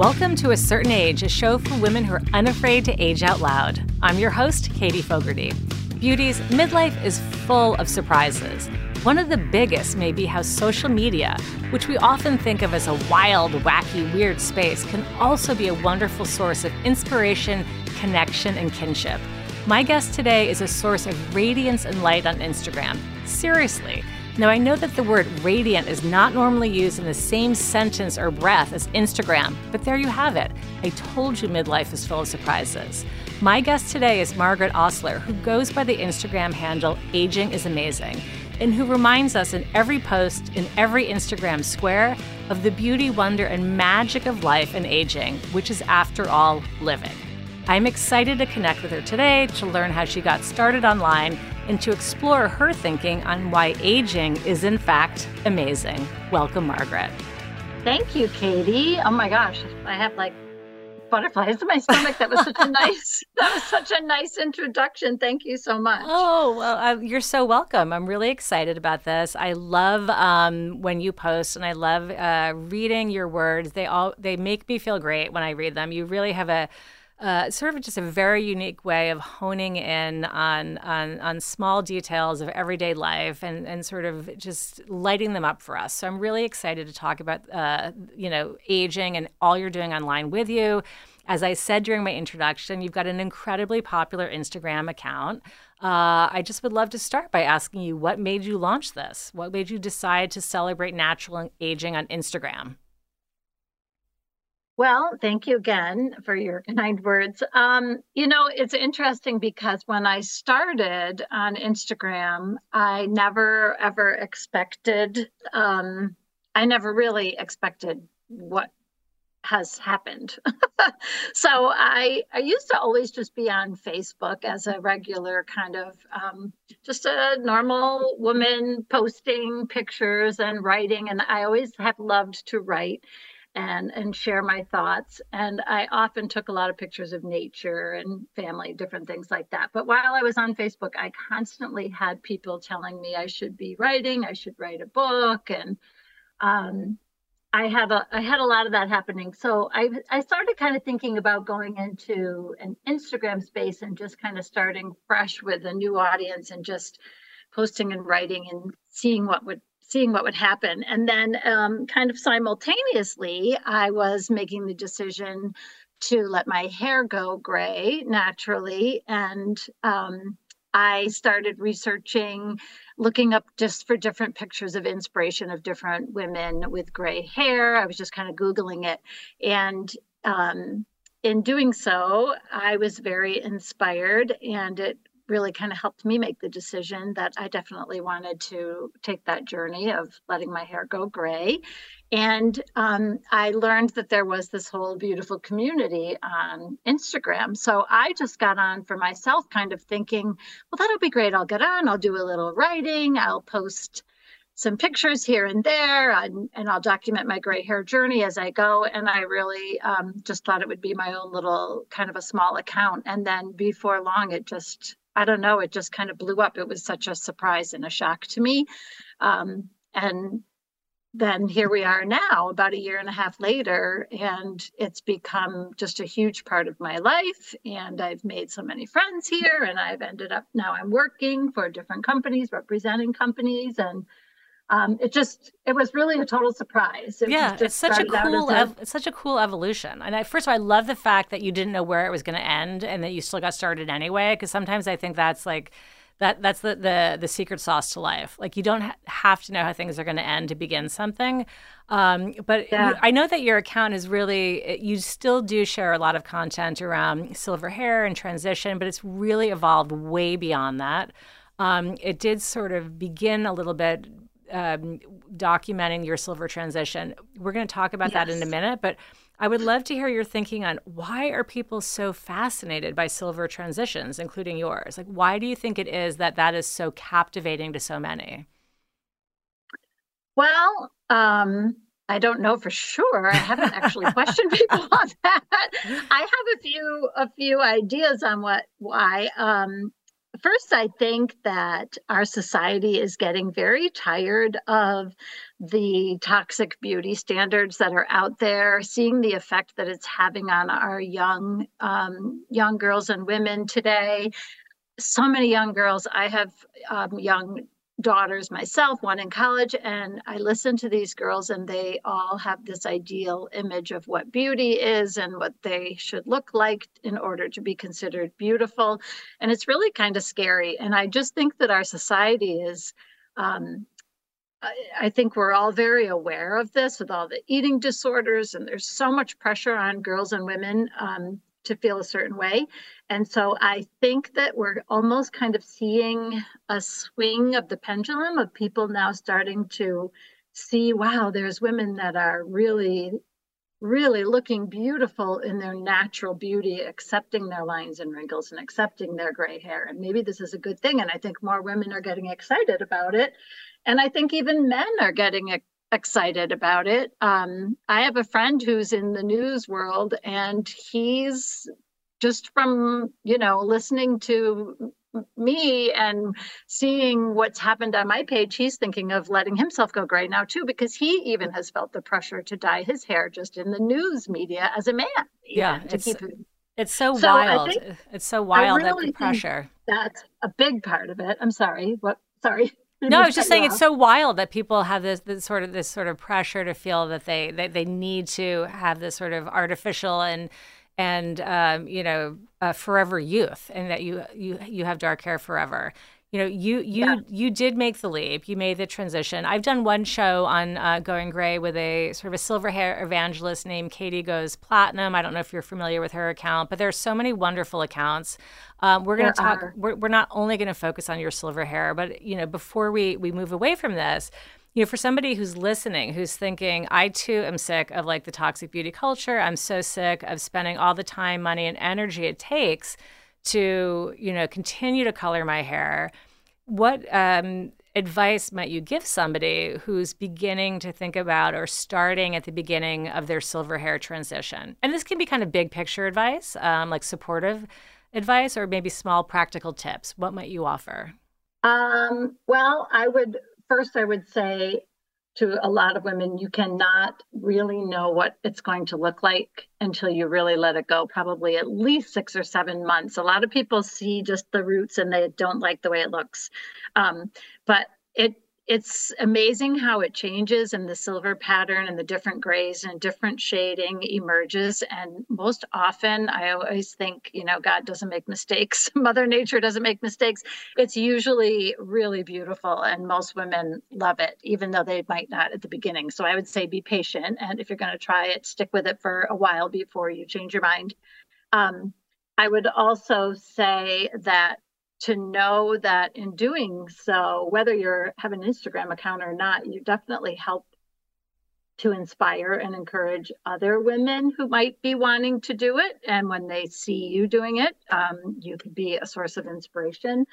Welcome to A Certain Age, a show for women who are unafraid to age out loud. I'm your host, Katie Fogarty. Beauties, midlife is full of surprises. One of the biggest may be how social media, which we often think of as a wild, wacky, weird space, can also be a wonderful source of inspiration, connection, and kinship. My guest today is a source of radiance and light on Instagram. Seriously. Now, I know that the word radiant is not normally used in the same sentence or breath as Instagram, but there you have it. I told you midlife is full of surprises. My guest today is Margaret Osler, who goes by the Instagram handle Aging is Amazing, and who reminds us in every post, in every Instagram square, of the beauty, wonder, and magic of life and aging, which is, after all, living. I'm excited to connect with her today to learn how she got started online and to explore her thinking on why aging is, in fact, amazing. Welcome, Margaret. Thank you, Katie. Oh my gosh, I have like butterflies in my stomach. That was such a nice. that was such a nice introduction. Thank you so much. Oh well, uh, you're so welcome. I'm really excited about this. I love um, when you post, and I love uh, reading your words. They all they make me feel great when I read them. You really have a uh, sort of just a very unique way of honing in on, on on small details of everyday life and and sort of just lighting them up for us. So I'm really excited to talk about uh, you know aging and all you're doing online with you. As I said during my introduction, you've got an incredibly popular Instagram account. Uh, I just would love to start by asking you what made you launch this? What made you decide to celebrate natural aging on Instagram? Well, thank you again for your kind words. Um, you know, it's interesting because when I started on Instagram, I never ever expected, um, I never really expected what has happened. so I I used to always just be on Facebook as a regular kind of um, just a normal woman posting pictures and writing, and I always have loved to write and and share my thoughts. And i often took a lot of pictures of nature and family different things like that. But while i was on facebook i constantly had people telling me i should be writing i should write a book and um, i had a i had a lot of that happening. So i i started kind of thinking about going into an instagram space and just kind of starting fresh with a new audience and just posting and writing and seeing what would seeing what would happen. And then, um, kind of simultaneously, I was making the decision to let my hair go gray naturally. And um, I started researching, looking up just for different pictures of inspiration of different women with gray hair. I was just kind of Googling it. And um, in doing so, I was very inspired, and it really kind of helped me make the decision that I definitely wanted to take that journey of letting my hair go gray. And um, I learned that there was this whole beautiful community on Instagram. So I just got on for myself, kind of thinking, well, that'll be great. I'll get on, I'll do a little writing, I'll post some pictures here and there, and, and I'll document my gray hair journey as I go. And I really um, just thought it would be my own little kind of a small account. And then before long, it just I don't know, it just kind of blew up. It was such a surprise and a shock to me. Um, and then here we are now, about a year and a half later, and it's become just a huge part of my life. And I've made so many friends here, and I've ended up now I'm working for different companies, representing companies, and um, it just it was really a total surprise. It yeah, it's such a cool ev- it's such a cool evolution. And I, first of all, I love the fact that you didn't know where it was going to end and that you still got started anyway. Because sometimes I think that's like that that's the the the secret sauce to life. Like you don't ha- have to know how things are going to end to begin something. Um, but yeah. I know that your account is really you still do share a lot of content around silver hair and transition, but it's really evolved way beyond that. Um, it did sort of begin a little bit um, documenting your silver transition. We're going to talk about yes. that in a minute, but I would love to hear your thinking on why are people so fascinated by silver transitions, including yours? Like, why do you think it is that that is so captivating to so many? Well, um, I don't know for sure. I haven't actually questioned people on that. I have a few a few ideas on what why. Um, first, I think that our society is getting very tired of the toxic beauty standards that are out there, seeing the effect that it's having on our young um, young girls and women today. So many young girls. I have um, young daughters myself, one in college, and I listen to these girls, and they all have this ideal image of what beauty is and what they should look like in order to be considered beautiful. And it's really kind of scary. And I just think that our society is. Um, I, think we're all very aware of this with all the eating disorders, and there's so much pressure on girls and women um, to feel a certain way. And so I think that we're almost kind of seeing a swing of the pendulum of people now starting to see wow, there's women that are really, really looking beautiful in their natural beauty, accepting their lines and wrinkles and accepting their gray hair. And maybe this is a good thing. And I think more women are getting excited about it. And I think even men are getting excited about it. Um, I have a friend who's in the news world, and he's just from you know listening to me and seeing what's happened on my page, he's thinking of letting himself go gray now too, because he even has felt the pressure to dye his hair just in the news media as a man. Yeah, it's, it. it's so, so wild. It's so wild really that pressure. That's a big part of it. I'm sorry. What? Sorry. No, I was just saying it's so wild that people have this, this sort of this sort of pressure to feel that they they, they need to have this sort of artificial and and um, you know uh, forever youth and that you you you have dark hair forever. You know you you yeah. you did make the leap. You made the transition. I've done one show on uh, going gray with a sort of a silver hair evangelist named katie goes platinum. I don't know if you're familiar with her account but there's so many wonderful accounts. Um, we're going to talk we're, we're not only going to focus on your silver hair but you know before we we move away from this you know, for somebody who's listening, who's thinking, I too am sick of like the toxic beauty culture. I'm so sick of spending all the time, money, and energy it takes to you know continue to color my hair what um, advice might you give somebody who's beginning to think about or starting at the beginning of their silver hair transition? And this can be kind of big picture advice um, like supportive advice or maybe small practical tips. What might you offer? Um, well i would first i would say to a lot of women, you cannot really know what it's going to look like until you really let it go, probably at least six or seven months. A lot of people see just the roots and they don't like the way it looks. Um, but it it's amazing how it changes and the silver pattern and the different grays and different shading emerges. And most often, I always think, you know, God doesn't make mistakes, Mother Nature doesn't make mistakes. It's usually really beautiful, and most women love it, even though they might not at the beginning. So I would say be patient. And if you're going to try it, stick with it for a while before you change your mind. Um, I would also say that to know that in doing so, whether you have an Instagram account or not, you definitely help to inspire and encourage other women who might be wanting to do it. And when they see you doing it, um, you could be a source of inspiration,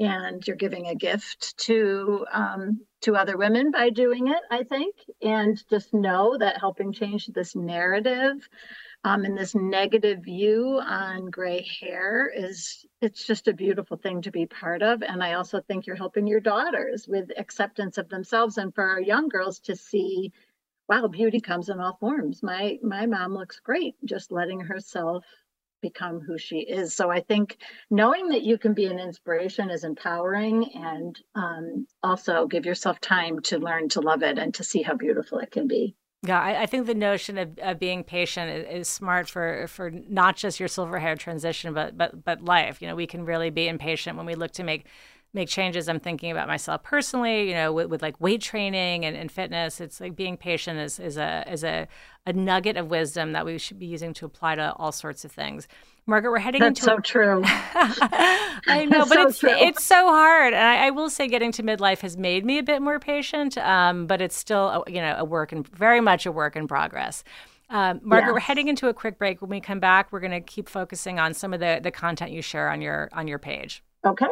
and you're giving a gift to um, to other women by doing it. I think, and just know that helping change this narrative um, and this negative view on gray hair is it's just a beautiful thing to be part of. And i also think you're helping your daughters with acceptance of themselves and for our young girls to see wow beauty comes in all forms. My my mom looks great just letting herself become who she is. So i think knowing that you can be an inspiration is empowering and um, also give yourself time to learn to love it and to see how beautiful it can be yeah, I, I, think the notion of, of being patient is, is, smart for for not just your silver hair transition, but but but life. You know, we can really be impatient when we look to make make changes. I'm thinking about myself personally. You know, with, with like weight training and, and fitness, it's like being patient is is a is a a nugget of wisdom that we should be using to apply to all sorts of things. Margaret, we're heading That's into so true. I know, but so it's true. it's so hard, and I, I, will say, getting to midlife has made me a bit more patient. Um, but it's still, a, you know, a work and very much a work in progress. Um, Margaret, yes. we're heading into a quick break. When we come back, we're going to keep focusing on some of the the content you share on your on your page. Okay.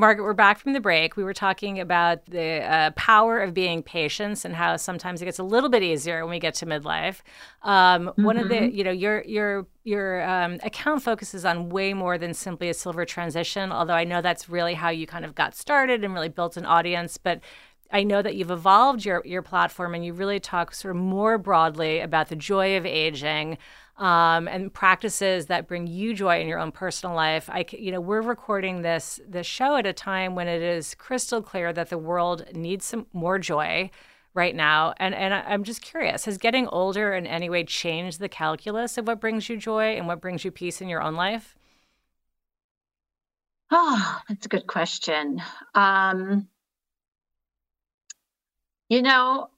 Margaret, we're back from the break. We were talking about the uh, power of being patient and how sometimes it gets a little bit easier when we get to midlife. Um, mm-hmm. One of the, mm-hmm. you know, your your your um, account focuses on way more than simply a silver transition. Although I know that's really how you kind of got started and really built an audience, but I know that you've evolved your your platform and you really talk sort of more broadly about the joy of aging um, and practices that bring you joy in your own personal life. I, you know, we're recording this this show at a time when it is crystal clear that the world needs some more joy right now. And and I'm just curious, has getting older in any way changed the calculus of what brings you joy and what brings you peace in your own life? Oh, that's a good question. Um, you know,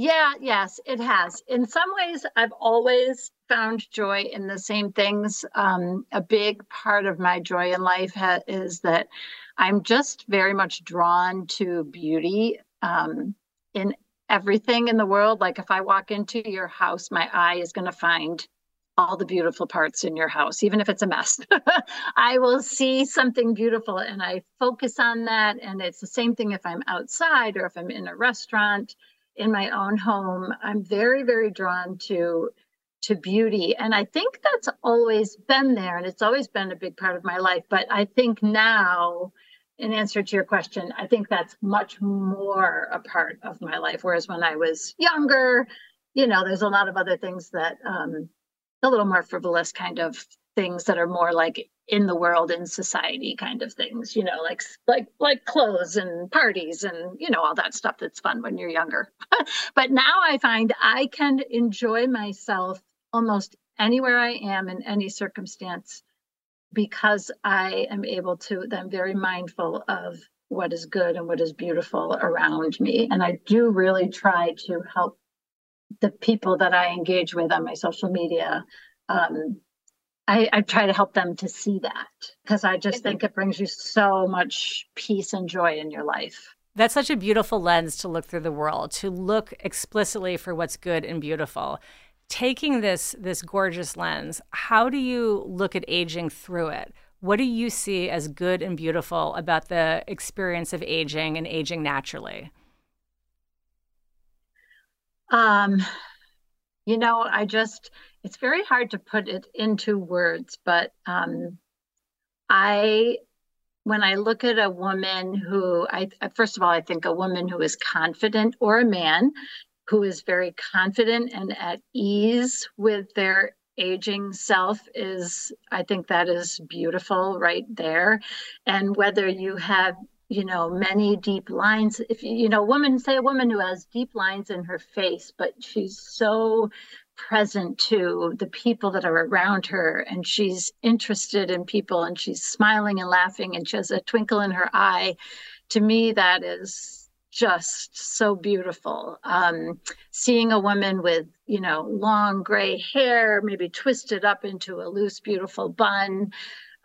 yeah, yes, it has. In some ways, I've always found joy in the same things. Um, a big part of my joy in life ha- is that I'm just very much drawn to beauty um, in everything in the world. Like if I walk into your house, my eye is going to find all the beautiful parts in your house, even if it's a mess. I will see something beautiful and I focus on that. And it's the same thing if I'm outside or if I'm in a restaurant in my own home, I'm very, very drawn to to beauty. And I think that's always been there and it's always been a big part of my life. But I think now, in answer to your question, I think that's much more a part of my life. Whereas when I was younger, you know, there's a lot of other things that um a little more frivolous kind of things that are more like in the world in society kind of things you know like like like clothes and parties and you know all that stuff that's fun when you're younger. But now i find i can enjoy myself almost anywhere i am in any circumstance because i am able to then very mindful of what is good and what is beautiful around me. And i do really try to help the people that i engage with on my social media um, I, I try to help them to see that because I just think it brings you so much peace and joy in your life. That's such a beautiful lens to look through the world, to look explicitly for what's good and beautiful. Taking this this gorgeous lens, how do you look at aging through it? What do you see as good and beautiful about the experience of aging and aging naturally? Um, you know, I just it's very hard to put it into words, but um, I, when I look at a woman who, I first of all, I think a woman who is confident or a man who is very confident and at ease with their aging self is, I think that is beautiful right there. And whether you have you know many deep lines. If you know woman say a woman who has deep lines in her face but she's so present to the people that are around her and she's interested in people and she's smiling and laughing and she has a twinkle in her eye to me that is just so beautiful. Um, seeing a woman with you know long gray hair maybe twisted up into a loose beautiful bun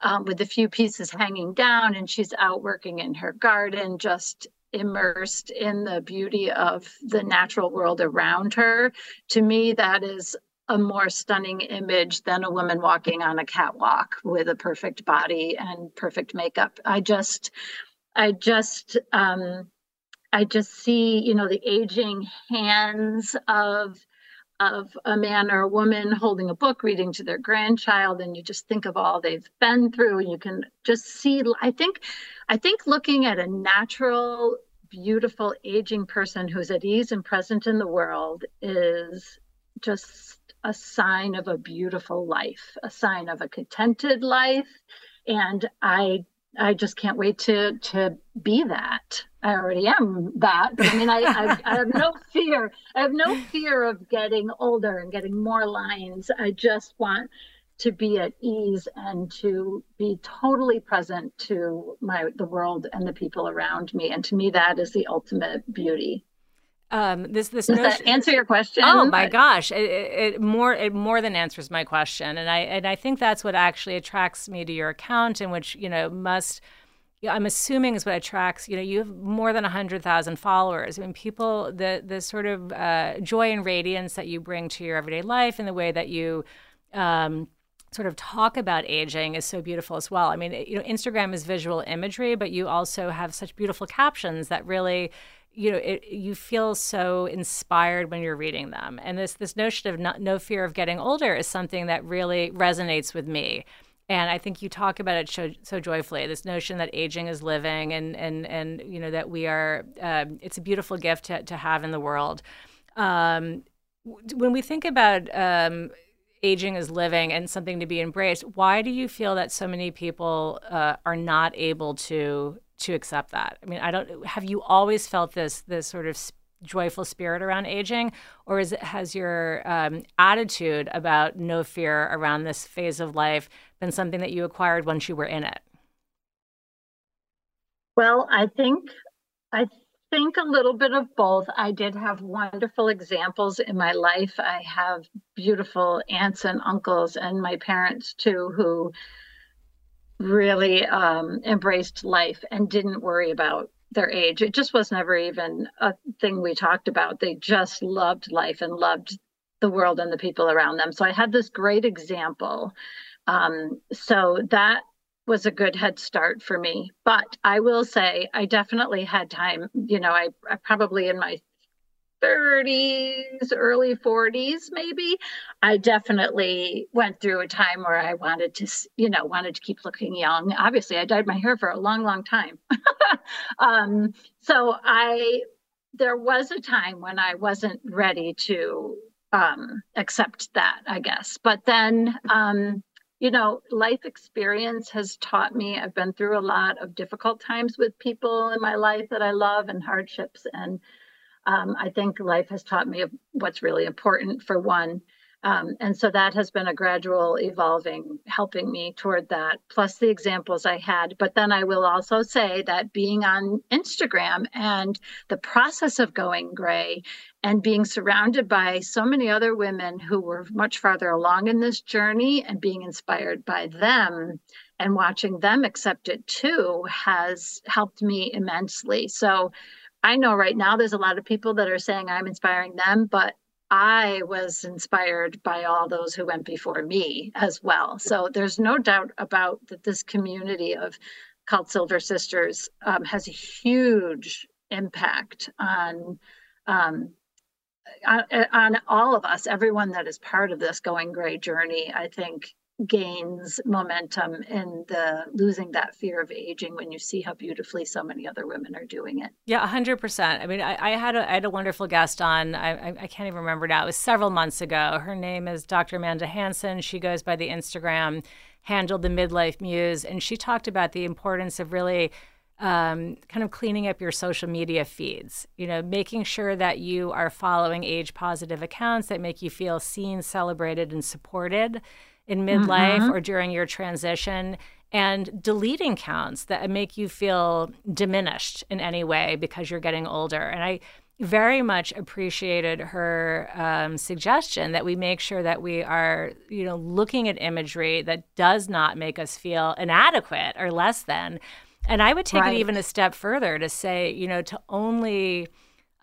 um, with a few pieces hanging down and she's out working in her garden just immersed in the beauty of the natural world around her. To me, that is a more stunning image than a woman walking on a catwalk with a perfect body and perfect makeup. I just, I just, um, I just see, you know, the aging hands of of a man or a woman holding a book reading to their grandchild and you just think of all they've been through and you can just see i think i think looking at a natural beautiful aging person who's at ease and present in the world is just a sign of a beautiful life a sign of a contented life. And i I just can't wait to to be that. I already am that. I mean, I, I, I have no fear. I have no fear of getting older and getting more lines. I just want to be at ease and to be totally present to my the world and the people around me. And to me, that is the ultimate beauty. Um, this this Does notion, that answer your question? Oh my gosh, it, it, more it more than answers my question, and I and I think that's what actually attracts me to your account, in which you know must. I'm assuming is what attracts. You know, you have more than hundred thousand followers. I mean, people the the sort of uh, joy and radiance that you bring to your everyday life, and the way that you um, sort of talk about aging is so beautiful as well. I mean, you know, Instagram is visual imagery, but you also have such beautiful captions that really you know it, you feel so inspired when you're reading them and this this notion of not, no fear of getting older is something that really resonates with me and I think you talk about it so, so, joyfully. This notion that aging is living, and and and you know that we are. Um, it's a beautiful gift to, to have in the world. Um, when we think about um, aging is living and something to be embraced, why do you feel that so many people uh, are not able to to accept that? I mean, I don't. Have you always felt this this sort of joyful spirit around aging, or is it has your um, attitude about no fear around this phase of life been something that you acquired once you were in it? Well, I think I think a little bit of both. I did have wonderful examples in my life. I have beautiful aunts and uncles, and my parents too, who really um, embraced life and didn't worry about their age. It just was never even a thing we talked about. They just loved life and loved the world and the people around them. So I had this great example. Um, so that was a good head start for me. But I will say, I definitely had time. You know, I, I probably in my 30s, early 40s, maybe, I definitely went through a time where I wanted to, you know, wanted to keep looking young. Obviously, I dyed my hair for a long, long time. um, so I, there was a time when I wasn't ready to um, accept that, I guess. But then, um, you know, life experience has taught me. I've been through a lot of difficult times with people in my life that I love and hardships and um, I think life has taught me what's really important for one. Um, and so that has been a gradual evolving, helping me toward that, plus the examples I had. But then I will also say that being on Instagram and the process of going gray and being surrounded by so many other women who were much farther along in this journey and being inspired by them and watching them accept it too has helped me immensely. So I know right now there's a lot of people that are saying I'm inspiring them, but I was inspired by all those who went before me as well. So there's no doubt about that this community of called Silver Sisters um, has a huge impact on, um, on on all of us, everyone that is part of this going gray journey. I think gains momentum in the losing that fear of aging when you see how beautifully so many other women are doing it. Yeah, hundred percent. I mean, I, I, had a, I had a wonderful guest on. I, I, can't even remember now. It was several months ago. Her name is Dr. Amanda Hanson. She goes by the Instagram handle the Midlife Muse, and she talked about the importance of really. Um, kind of cleaning up your social media feeds, you know, making sure that you are following age positive accounts that make you feel seen, celebrated, and supported in midlife mm-hmm. or during your transition and deleting counts that make you feel diminished in any way because you're getting older. And I very much appreciated her um, suggestion that we make sure that we are, you know, looking at imagery that does not make us feel inadequate or less than. And I would take right. it even a step further to say, you know, to only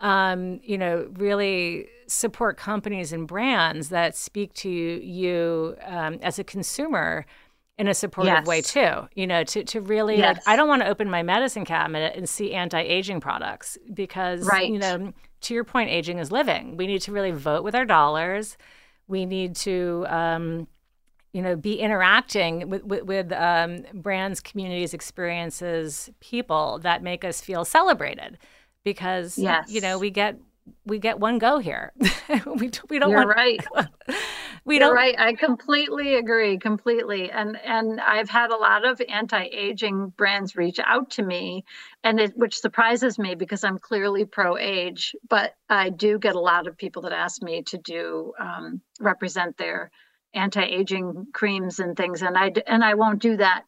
um, you know, really support companies and brands that speak to you um, as a consumer in a supportive yes. way too. You know, to to really yes. like, I don't want to open my medicine cabinet and see anti-aging products because right. you know, to your point, aging is living. We need to really vote with our dollars. We need to. Um, you know, be interacting with, with, with um, brands, communities, experiences, people that make us feel celebrated because yes. you know we get we get one go here. we, we don't You're want right. we You're don't right. I completely agree. Completely. And and I've had a lot of anti-aging brands reach out to me, and it which surprises me because I'm clearly pro-age, but I do get a lot of people that ask me to do um, represent their anti-aging creams and things, and I and I won't do that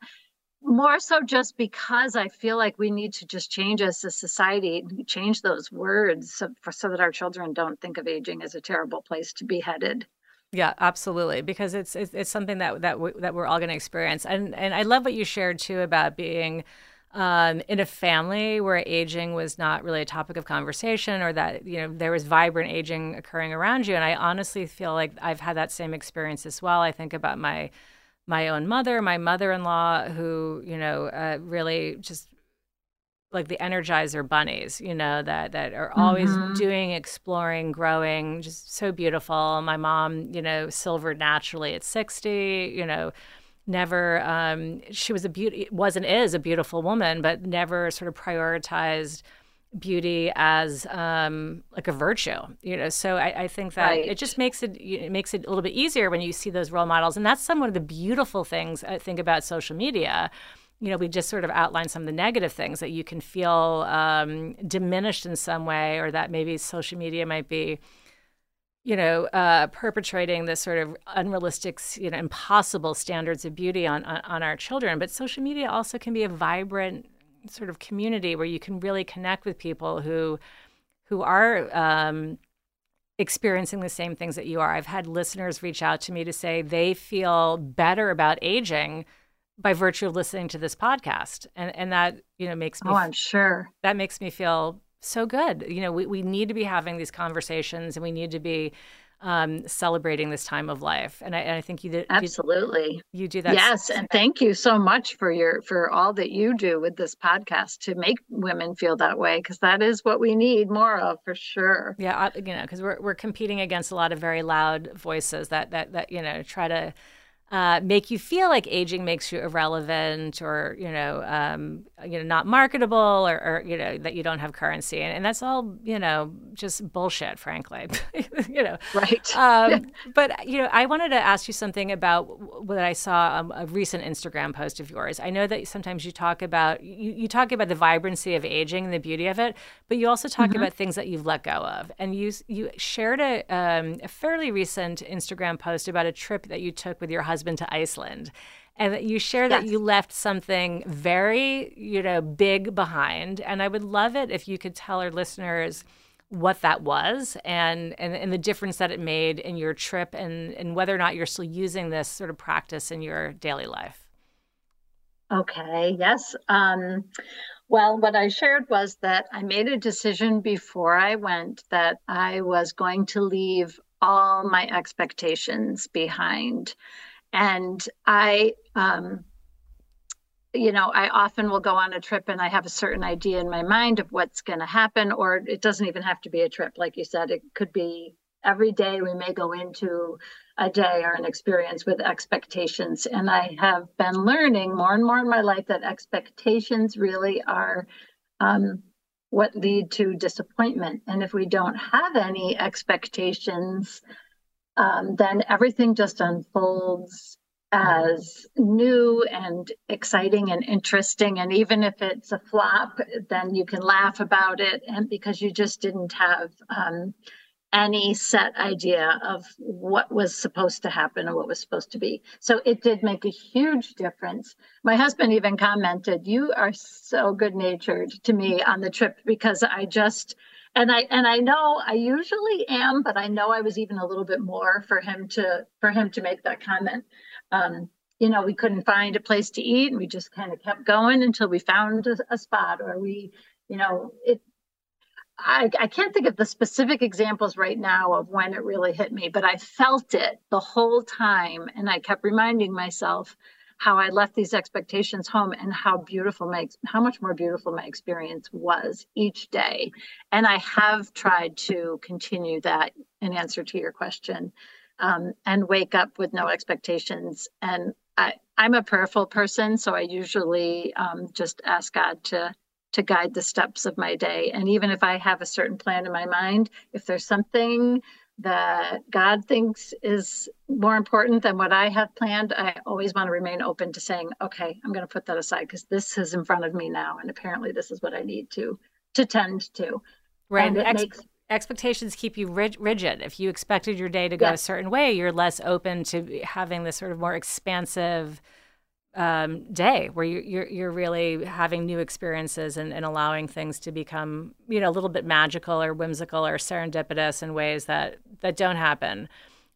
more so just because I feel like we need to just change as a society, change those words so, for, so that our children don't think of aging as a terrible place to be headed. Yeah, absolutely, because it's it's, it's something that that w- that we're all going to experience, and and I love what you shared too about being. Um, in a family where aging was not really a topic of conversation or that you know there was vibrant aging occurring around you and i honestly feel like i've had that same experience as well i think about my my own mother, my mother-in-law, who you know uh, really just like the energizer bunnies, you know, that that are always mm-hmm. doing, exploring, growing, just so beautiful. My mom, you know, silvered naturally at 60, you know, never um she was a beauty was and is a beautiful woman, but never sort of prioritized beauty as um like a virtue you know so i, I think that right. it just makes it it makes it a little bit easier when you see those role models and that's some of the beautiful things i think about social media you know, we just sort of outlined some of the negative things that you can feel um, diminished in some way, or that maybe social media might be, you know, uh, perpetrating this sort of unrealistic, you know, impossible standards of beauty on, on, on our children. But social media also can be a vibrant sort of community where you can really connect with people who who are um, experiencing the same things that you are. I've had listeners reach out to me to say they feel better about aging by virtue of listening to this podcast. And and that you know makes me oh i'm sure. that makes me feel so good. You know we, we need to be having these conversations and we need to be um, celebrating this time of life. And i, and I think you did absolutely. you, you do that yes and thank you so much for your for all that you do with this podcast to make women feel that way because that is what we need more of for sure. Yeah you know because we're, we're competing against a lot of very loud voices that that that you know try to uh, make you feel like aging makes you irrelevant or you know um, you know not marketable or, or, you know that you don't have currency. And, and that's all you know just bullshit frankly you know. Right. Um, but you know I wanted to ask you something about what I saw um, a recent Instagram post of yours. I know that sometimes you talk about you, you talk about the vibrancy of aging and the beauty of it but you also talk mm-hmm. about things that you've let go of. And you you shared a, um, a fairly recent Instagram post about a trip that you took with your husband husband to Iceland and that you share yes. that you left something very, you know, big behind. And I would love it if you could tell our listeners what that was and, and, and the difference that it made in your trip and, and whether or not you're still using this sort of practice in your daily life. Okay, yes. Um, well, what I shared was that I made a decision before I went that I was going to leave all my expectations behind and I, um, you know, I often will go on a trip and I have a certain idea in my mind of what's going to happen, or it doesn't even have to be a trip. Like you said, it could be every day we may go into a day or an experience with expectations. And I have been learning more and more in my life that expectations really are um, what lead to disappointment. And if we don't have any expectations, um, then everything just unfolds as new and exciting and interesting. And even if it's a flop, then you can laugh about it, and because you just didn't have um, any set idea of what was supposed to happen or what was supposed to be. So it did make a huge difference. My husband even commented, "You are so good natured to me on the trip because I just." And i and i know i usually am but i know i was even a little bit more for him to for him to make that comment um, you know we couldn't find a place to eat and we just kind of kept going until we found a, a spot or we you know it I, I can't think of the specific examples right now of when it really hit me, but I felt it the whole time. And I kept reminding myself how I left these expectations home and how beautiful my how much more beautiful my experience was each day. And I have tried to continue that in answer to your question um, and wake up with no expectations. And I, I'm a prayerful person, so I usually um, just ask God to to guide the steps of my day. And even if I have a certain plan in my mind, if there's something that God thinks is more important than what I have planned, I always want to remain open to saying, okay, I'm going to put that aside because this is in front of me now. And apparently this is what I need to to tend to. Right. And Ex- makes, expectations keep you rig- rigid. If you expected your day to go a certain way, you're less open to having this sort of more expansive um, day where you, you're you're really having new experiences and, and allowing things to become you know a little bit magical or whimsical or serendipitous in ways that that don't happen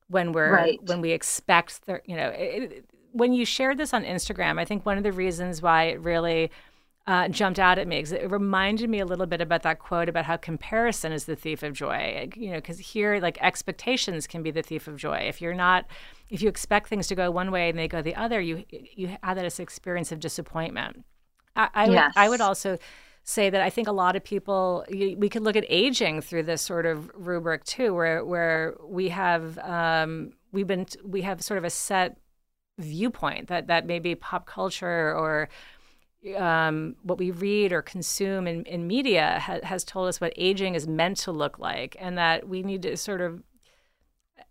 when we're right. when we expect the, you know it, when you shared this on Instagram I think one of the reasons why it really uh, jumped out at me because it reminded me a little bit about that quote about how comparison is the thief of joy. You know, because here, like expectations can be the thief of joy. If you're not, if you expect things to go one way and they go the other, you you have that as experience of disappointment. I, I yes. would I would also say that I think a lot of people we could look at aging through this sort of rubric too, where where we have um, we've been we have sort of a set viewpoint that that maybe pop culture or um, what we read or consume in, in media ha- has told us what aging is meant to look like, and that we need to sort of,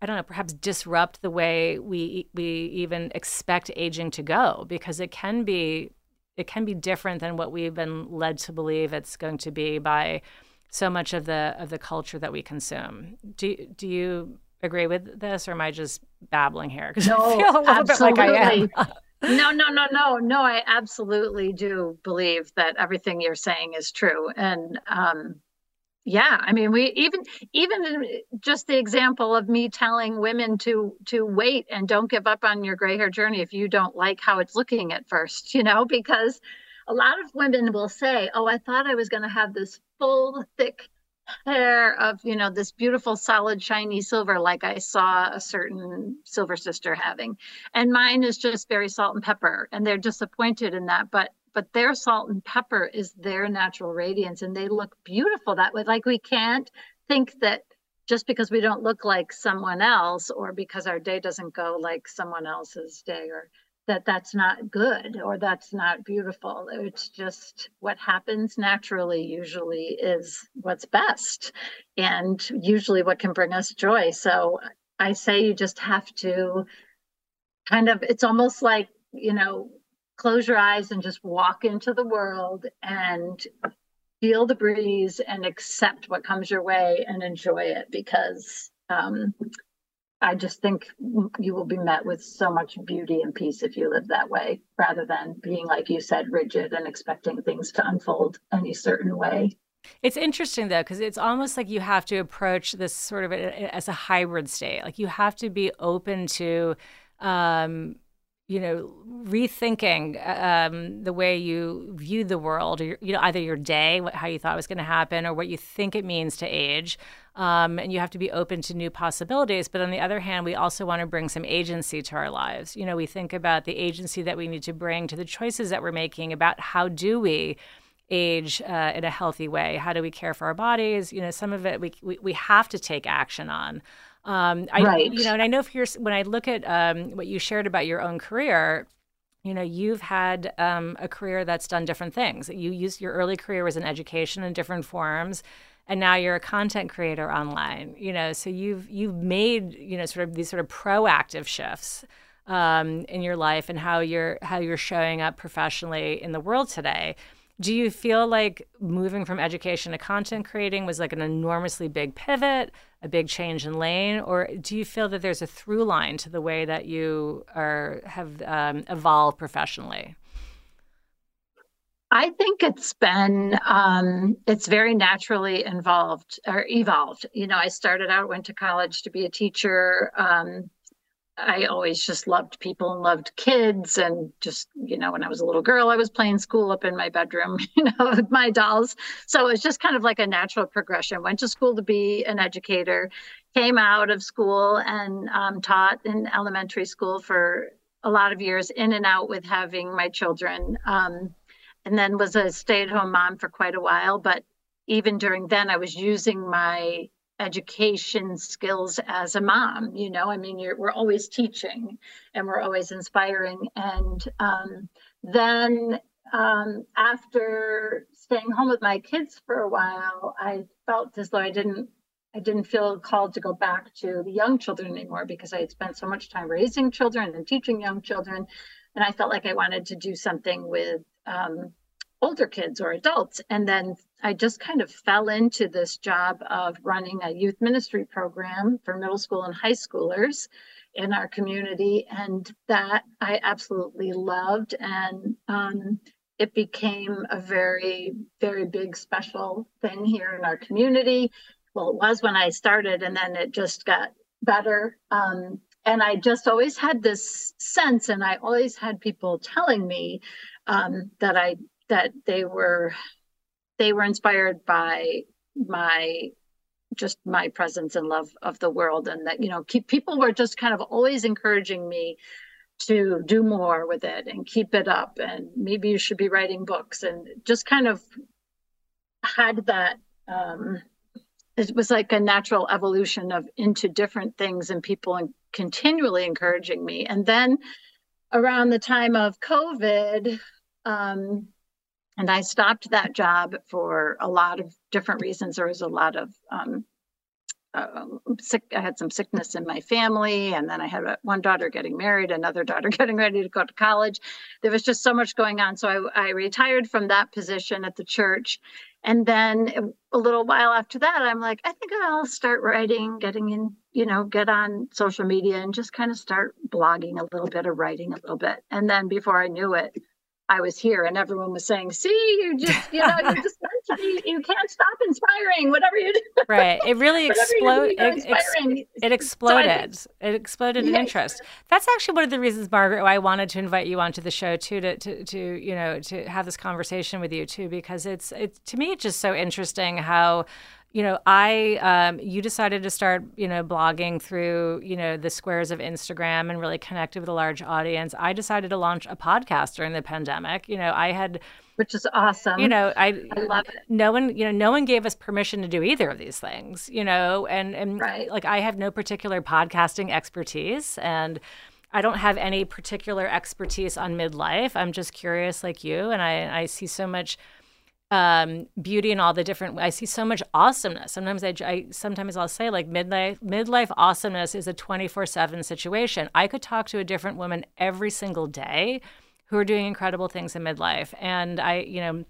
I don't know, perhaps disrupt the way we we even expect aging to go, because it can be it can be different than what we've been led to believe it's going to be by so much of the of the culture that we consume. Do do you agree with this, or am I just babbling here? Because no, I feel a little absolutely. bit like I am. no, no, no, no, no. I absolutely do believe that everything you're saying is true, and um, yeah, I mean, we even even just the example of me telling women to to wait and don't give up on your gray hair journey if you don't like how it's looking at first, you know, because a lot of women will say, "Oh, I thought I was going to have this full, thick hair of you know this beautiful solid shiny silver like i saw a certain silver sister having. And mine is just very salt and pepper and they're disappointed in that but but their salt and pepper is their natural radiance and they look beautiful that way. Like we can't think that just because we don't look like someone else or because our day doesn't go like someone else's day or that that's not good or that's not beautiful. It's just what happens naturally, usually, is what's best and usually what can bring us joy. So I say you just have to kind of, it's almost like, you know, close your eyes and just walk into the world and feel the breeze and accept what comes your way and enjoy it because um, I just think you will be met with so much beauty and peace if you live that way, rather than being, like you said, rigid and expecting things to unfold any certain way. It's interesting though, because it's almost like you have to approach this sort of as a hybrid state. Like you have to be open to um, you know, rethinking um, the way you view the world, or you know, either your day, what, how you thought it was going to happen, or what you think it means to age. Um, and you have to be open to new possibilities. But on the other hand, we also want to bring some agency to our lives. You know, we think about the agency that we need to bring to the choices that we're making about how do we age uh, in a healthy way? How do we care for our bodies? You know, some of it we, we, we have to take action on. Um, I, right. You know, and I know for your, when I look at um, what you shared about your own career, you know, you've had um, a career that's done different things. You used your early career was in education in different forms, and now you're a content creator online. You know, so you've you've made you know sort of these sort of proactive shifts um, in your life and how you're how you're showing up professionally in the world today. Do you feel like moving from education to content creating was like an enormously big pivot, a big change in lane, or do you feel that there's a through line to the way that you are have um, evolved professionally? I think it's been um, it's very naturally involved or evolved. You know, I started out, went to college to be a teacher. Um, I always just loved people and loved kids. And just, you know, when I was a little girl, I was playing school up in my bedroom, you know, with my dolls. So it was just kind of like a natural progression. Went to school to be an educator, came out of school and um, taught in elementary school for a lot of years, in and out with having my children. Um, and then was a stay at home mom for quite a while. But even during then, I was using my education skills as a mom you know? I mean we're always teaching and we're always inspiring. And um, then um, after staying home with my kids for a while i felt as though i didn't i didn't feel called to go back to the young children anymore because i had spent so much time raising children and teaching young children. And i felt like i wanted to do something with um, older kids or adults. And then I just kind of fell into this job of running a youth ministry program for middle school and high schoolers in our community. And that I absolutely loved. And um, it became a very, very big, special thing here in our community. Well, it was when I started, and then it just got better. Um, and I just always had this sense, and I always had people telling me um, that I that they were they were inspired by my just my presence and love of the world and that you know keep people were just kind of always encouraging me to do more with it and keep it up. And maybe you should be writing books and just kind of had that um it was like a natural evolution of into different things and people and continually encouraging me. And then around the time of covid um and I stopped that job for a lot of different reasons. There was a lot of um, uh, sick. I had some sickness in my family, and then I had one daughter getting married, another daughter getting ready to go to college. There was just so much going on, so I, I retired from that position at the church. And then a little while after that, I'm like, I think I'll start writing, getting in, you know, get on social media and just kind of start blogging a little bit or writing a little bit. And then before I knew it, I was here and everyone was saying, see, you just, you know, you just, you can't stop inspiring, whatever you do. Right. It really exploded. It, it, it, exploded. So it exploded in interest. That's actually one of the reasons, Margaret, why I wanted to invite you onto the show too, to, to, to, you know, to have this conversation with you too, because it's, it's, to me, it's just so interesting how, you know, I um, you decided to start, you know, blogging through, you know, the squares of Instagram and really connected with a large audience. I decided to launch a podcast during the pandemic. You know, I had which is awesome. You know, I, I love it. No one, you know, no one gave us permission to do either of these things. You know, and and right. like I have no particular podcasting expertise, and I don't have any particular expertise on midlife. I'm just curious, like you, and I I see so much um, beauty and all the different. I see so much awesomeness. Sometimes I, I sometimes I'll say like midlife midlife awesomeness is a twenty four seven situation. I could talk to a different woman every single day who are doing incredible things in midlife, and I you know.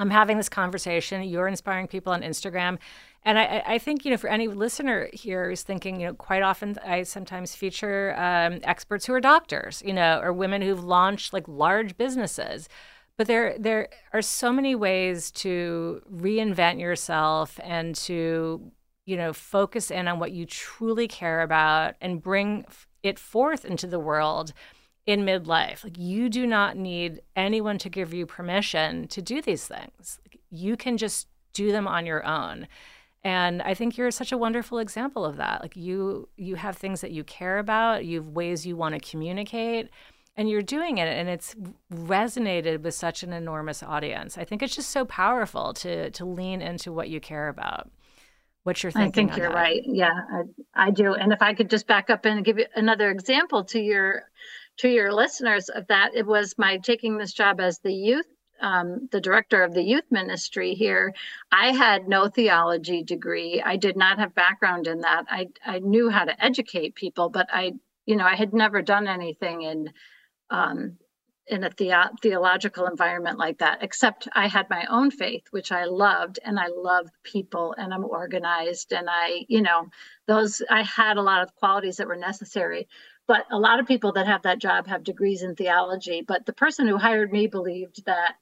I'm having this conversation. You're inspiring people on Instagram. And I, I, think, you know, for any listener here who's thinking, you know, quite often I sometimes feature um, experts who are doctors, you know, or women who've launched like large businesses but there there are so many ways to reinvent yourself and to you know focus in on what you truly care about and bring it forth into the world in midlife. Like you do not need anyone to give you permission to do these things. You can just do them on your own. And i think you're such a wonderful example of that. Like you you have things that you care about. You have ways you want to communicate and you're doing it and it's resonated with such an enormous audience. I think it's just so powerful to to lean into what you care about. What you're thinking. I think you're that. right. Yeah, I, I do. And if I could just back up and give you another example to your to your listeners of that, it was my taking this job as the youth um, the director of the youth ministry here, I had no theology degree. I did not have background in that. I I knew how to educate people, but I, you know, I had never done anything in um, in a the- theological environment like that, except I had my own faith, which I loved, and I love people, and I'm organized, and I, you know, those I had a lot of qualities that were necessary. But a lot of people that have that job have degrees in theology. But the person who hired me believed that,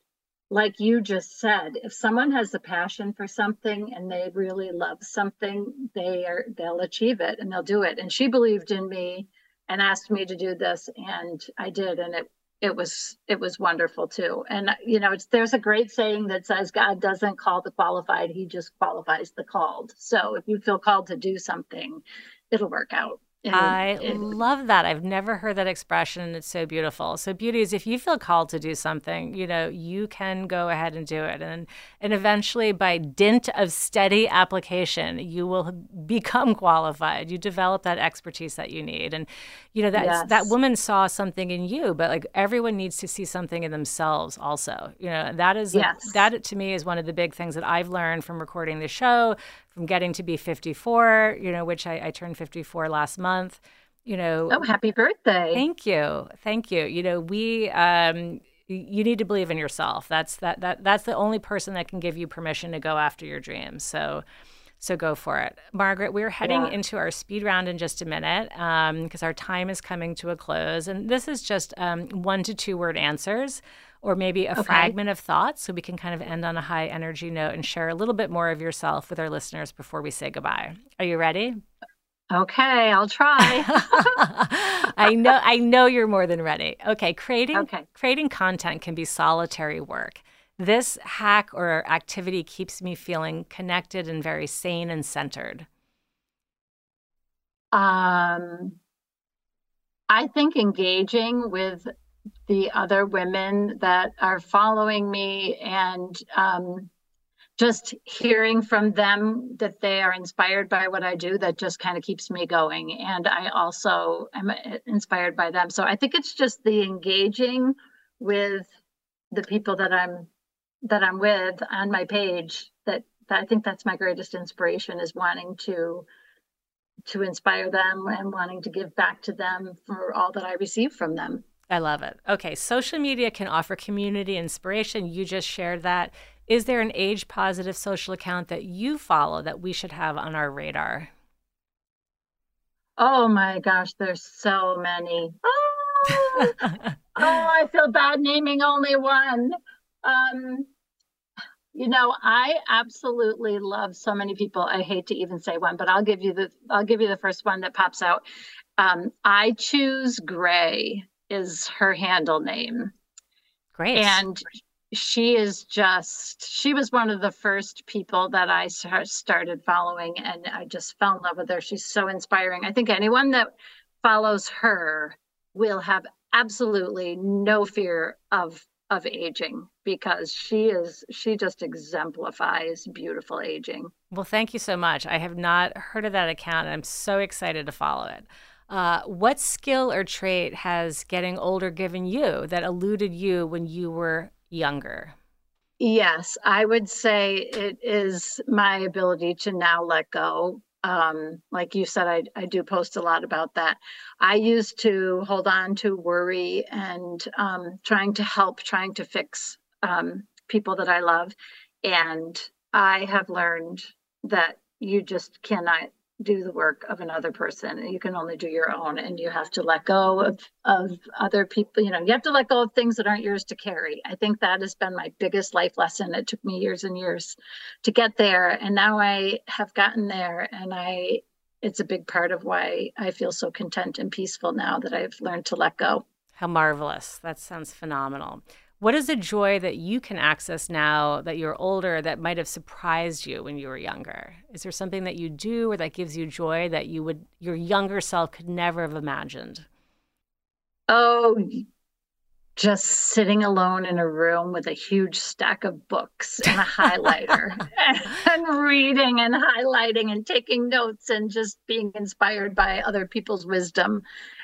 like you just said, if someone has a passion for something and they really love something, they are they'll achieve it and they'll do it. And she believed in me and asked me to do this and I did and it it was it was wonderful too. And you know there's a great saying that says god doesn't call the qualified he just qualifies the called. So if you feel called to do something it'll work out I love that. I've never heard that expression, and it's so beautiful. So, beauty is if you feel called to do something, you know, you can go ahead and do it, and and eventually, by dint of steady application, you will become qualified. You develop that expertise that you need, and you know that yes. that woman saw something in you, but like everyone needs to see something in themselves, also. You know, that is yes. that to me is one of the big things that I've learned from recording the show, from getting to be 54, you know, which I, I turned 54 last month. You know, oh, happy birthday! Thank you, thank you. You know, we um, you need to believe in yourself. That's that that that's the only person that can give you permission to go after your dreams. So. So go for it. Margaret, we're heading yeah. into our speed round in just a minute um, because um, our time is coming to a close. And this is just um, one to two word answers or maybe a okay. fragment of thoughts so we can kind of end on a high energy note and share a little bit more of yourself with our listeners before we say goodbye. Are you ready? Okay, I'll try. I know I know you're more than ready. Okay, creating okay. creating content can be solitary work. This hack or activity keeps me feeling connected and very sane and centered. Um, I think engaging with the other women that are following me and um, just hearing from them that they are inspired by what I do, that just kind of keeps me going. And I also am uh, inspired by them. So I think it's just the engaging with the people that I'm that I'm with on my page that, that I think that's my greatest inspiration is wanting to to inspire them and wanting to give back to them for all that I receive from them. I love it. Okay, social media can offer community inspiration. You just shared that. Is there an age positive social account that you follow that we should have on our radar? Oh my gosh, there's so many. Oh, oh I feel bad naming only one. Um, you know, I absolutely love so many people. I hate to even say one, but I'll give you the I'll give you the first one that pops out. Um, I choose Gray is her handle name. Great. And she is just she was one of the first people that I started following and I just fell in love with her. She's so inspiring. I think anyone that follows her will have absolutely no fear of of aging because she is she just exemplifies beautiful aging. Well, thank you so much. I have not heard of that account and I'm so excited to follow it. Uh, what skill or trait has getting older given you that eluded you when you were younger? Yes, I would say it is my ability to now let go. Um, like you said, I, I do post a lot about that. I used to hold on to worry and um, trying to help, trying to fix um, people that I love. And I have learned that you just cannot do the work of another person. You can only do your own, and you have to let go of, of other people. You know, you have to let go of things that aren't yours to carry. I think that has been my biggest life lesson. It took me years and years to get there, and now I have gotten there, and I. It's a big part of why I feel so content and peaceful now that I've learned to let go. How marvelous. That sounds phenomenal. What is a joy that you can access now that you're older that might have surprised you when you were younger? Is there something that you do or that gives you joy that you would your younger self could never have imagined? Oh, just sitting alone in a room with a huge stack of books and a highlighter and reading and highlighting and taking notes and just being inspired by other people's wisdom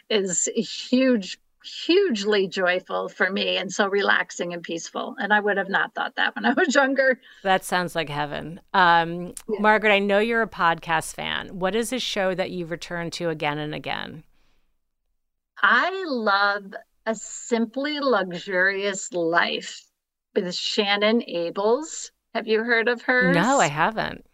is a huge hugely joyful for me and so relaxing and peaceful. And I would have not thought that when I was younger. That sounds like heaven. Um, yeah. Margaret, I know you're a podcast fan. What is a show that you've returned to again and again? I love A Simply Luxurious Life with Shannon Ables. Have you heard of her? No, I haven't.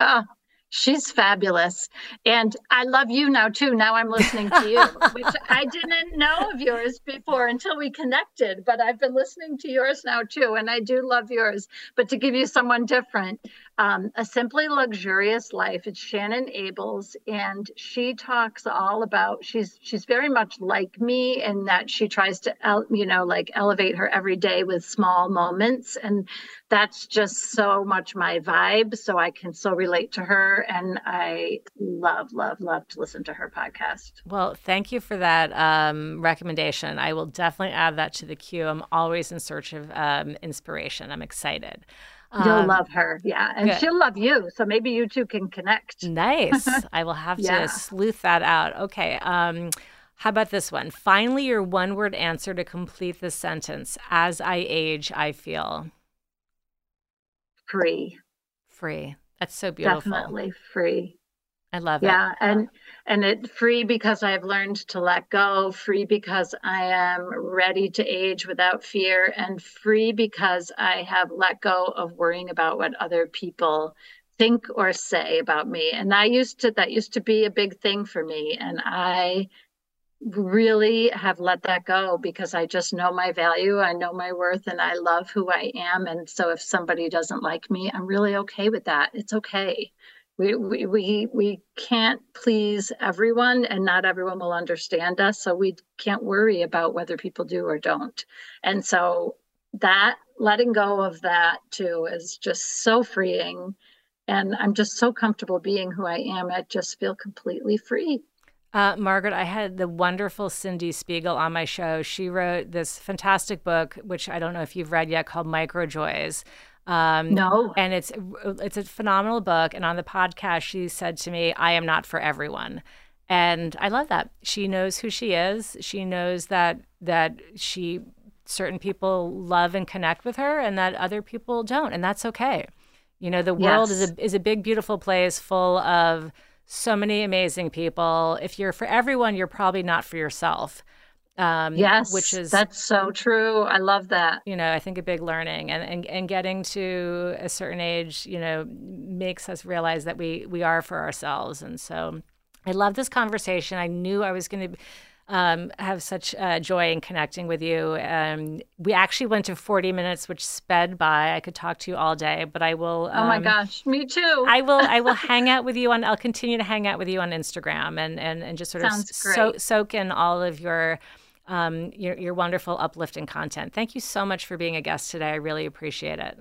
Oh, She's fabulous. And I love you now too. Now I'm listening to you, which I didn't know of yours before until we connected, but I've been listening to yours now too. And I do love yours. But to give you someone different, um, A Simply Luxurious Life, it's Shannon Ables, and she talks all about she's she's very much like me in that she tries to you know like elevate her every day with small moments and that's just so much my vibe. So I can so relate to her. And I love, love, love to listen to her podcast. Well, thank you for that um, recommendation. I will definitely add that to the queue. I'm always in search of um, inspiration. I'm excited. You'll um, love her. Yeah. And good. she'll love you. So maybe you two can connect. Nice. I will have yeah. to sleuth that out. Okay. Um, how about this one? Finally, your one word answer to complete the sentence. As I age, I feel free. Free. That's so beautiful. Definitely free. I love yeah, it. Yeah, and and it free because I've learned to let go, free because I am ready to age without fear, and free because I have let go of worrying about what other people think or say about me. And I used to that used to be a big thing for me, and I really have let that go because I just know my value, I know my worth, and I love who I am. And so if somebody doesn't like me, I'm really okay with that. It's okay. We, we, we, we can't please everyone, and not everyone will understand us. So we can't worry about whether people do or don't. And so that letting go of that too is just so freeing. And I'm just so comfortable being who I am. I just feel completely free. Uh, Margaret, I had the wonderful Cyndie Spiegel on my show. She wrote this fantastic book, which I don't know if you've read yet, called Microjoys. Um, no, and it's it's a phenomenal book. And on the podcast, she said to me, "I am not for everyone," and I love that. She knows who she is. She knows that that she certain people love and connect with her, and that other people don't, and that's okay. You know, the world yes. is a is a big, beautiful place full of so many amazing people. If you're for everyone, you're probably not for yourself. Um, yes, which is that's so true. I love that. You know, I think a big learning and, and and getting to a certain age, you know, makes us realize that we we are for ourselves. And so, I love this conversation. I knew I was going to um, have such uh, joy in connecting with you. Um, we actually went to 40 minutes, which sped by. I could talk to you all day, but I will. Um, oh my um, gosh, me too. I will. I will hang out with you on. I'll continue to hang out with you on Instagram and and and just sort of so, soak in all of your. Um, your, your wonderful uplifting content. Thank you so much for being a guest today. I really appreciate it.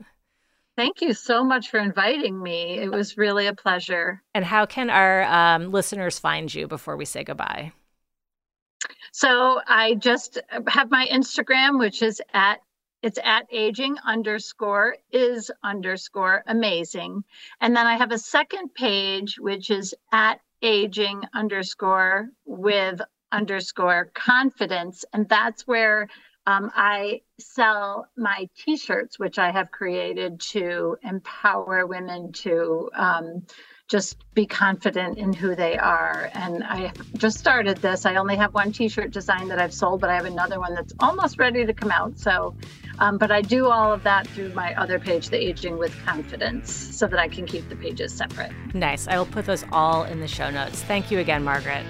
Thank you so much for inviting me. It was really a pleasure. And how can our um, listeners find you before we say goodbye? So I just have my Instagram, which is at it's at aging underscore is underscore amazing. And then I have a second page, which is at aging underscore with underscore confidence. And that's where um, I sell my t shirts, which I have created to empower women to um, just be confident in who they are. And I just started this. I only have one T-shirt design that I've sold, but I have another one that's almost ready to come out. So, um, but I do all of that through my other page, the Aging with Confidence, so that I can keep the pages separate. Nice. I will put those all in the show notes. Thank you again, Margaret.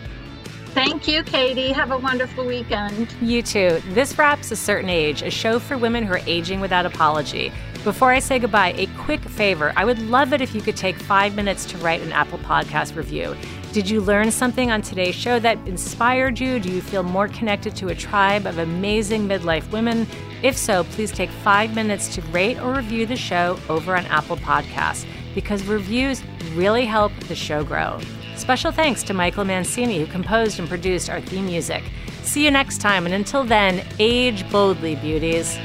Thank you, Katie. Have a wonderful weekend. You too. This wraps A Certain Age, a show for women who are aging without apology. Before I say goodbye, a quick favor. I would love it if you could take five minutes to write an Apple Podcast review. Did you learn something on today's show that inspired you? Do you feel more connected to a tribe of amazing midlife women? If so, please take five minutes to rate or review the show over on Apple Podcasts because reviews really help the show grow. Special thanks to Michael Mancini, who composed and produced our theme music. See you next time, and until then, age boldly, beauties.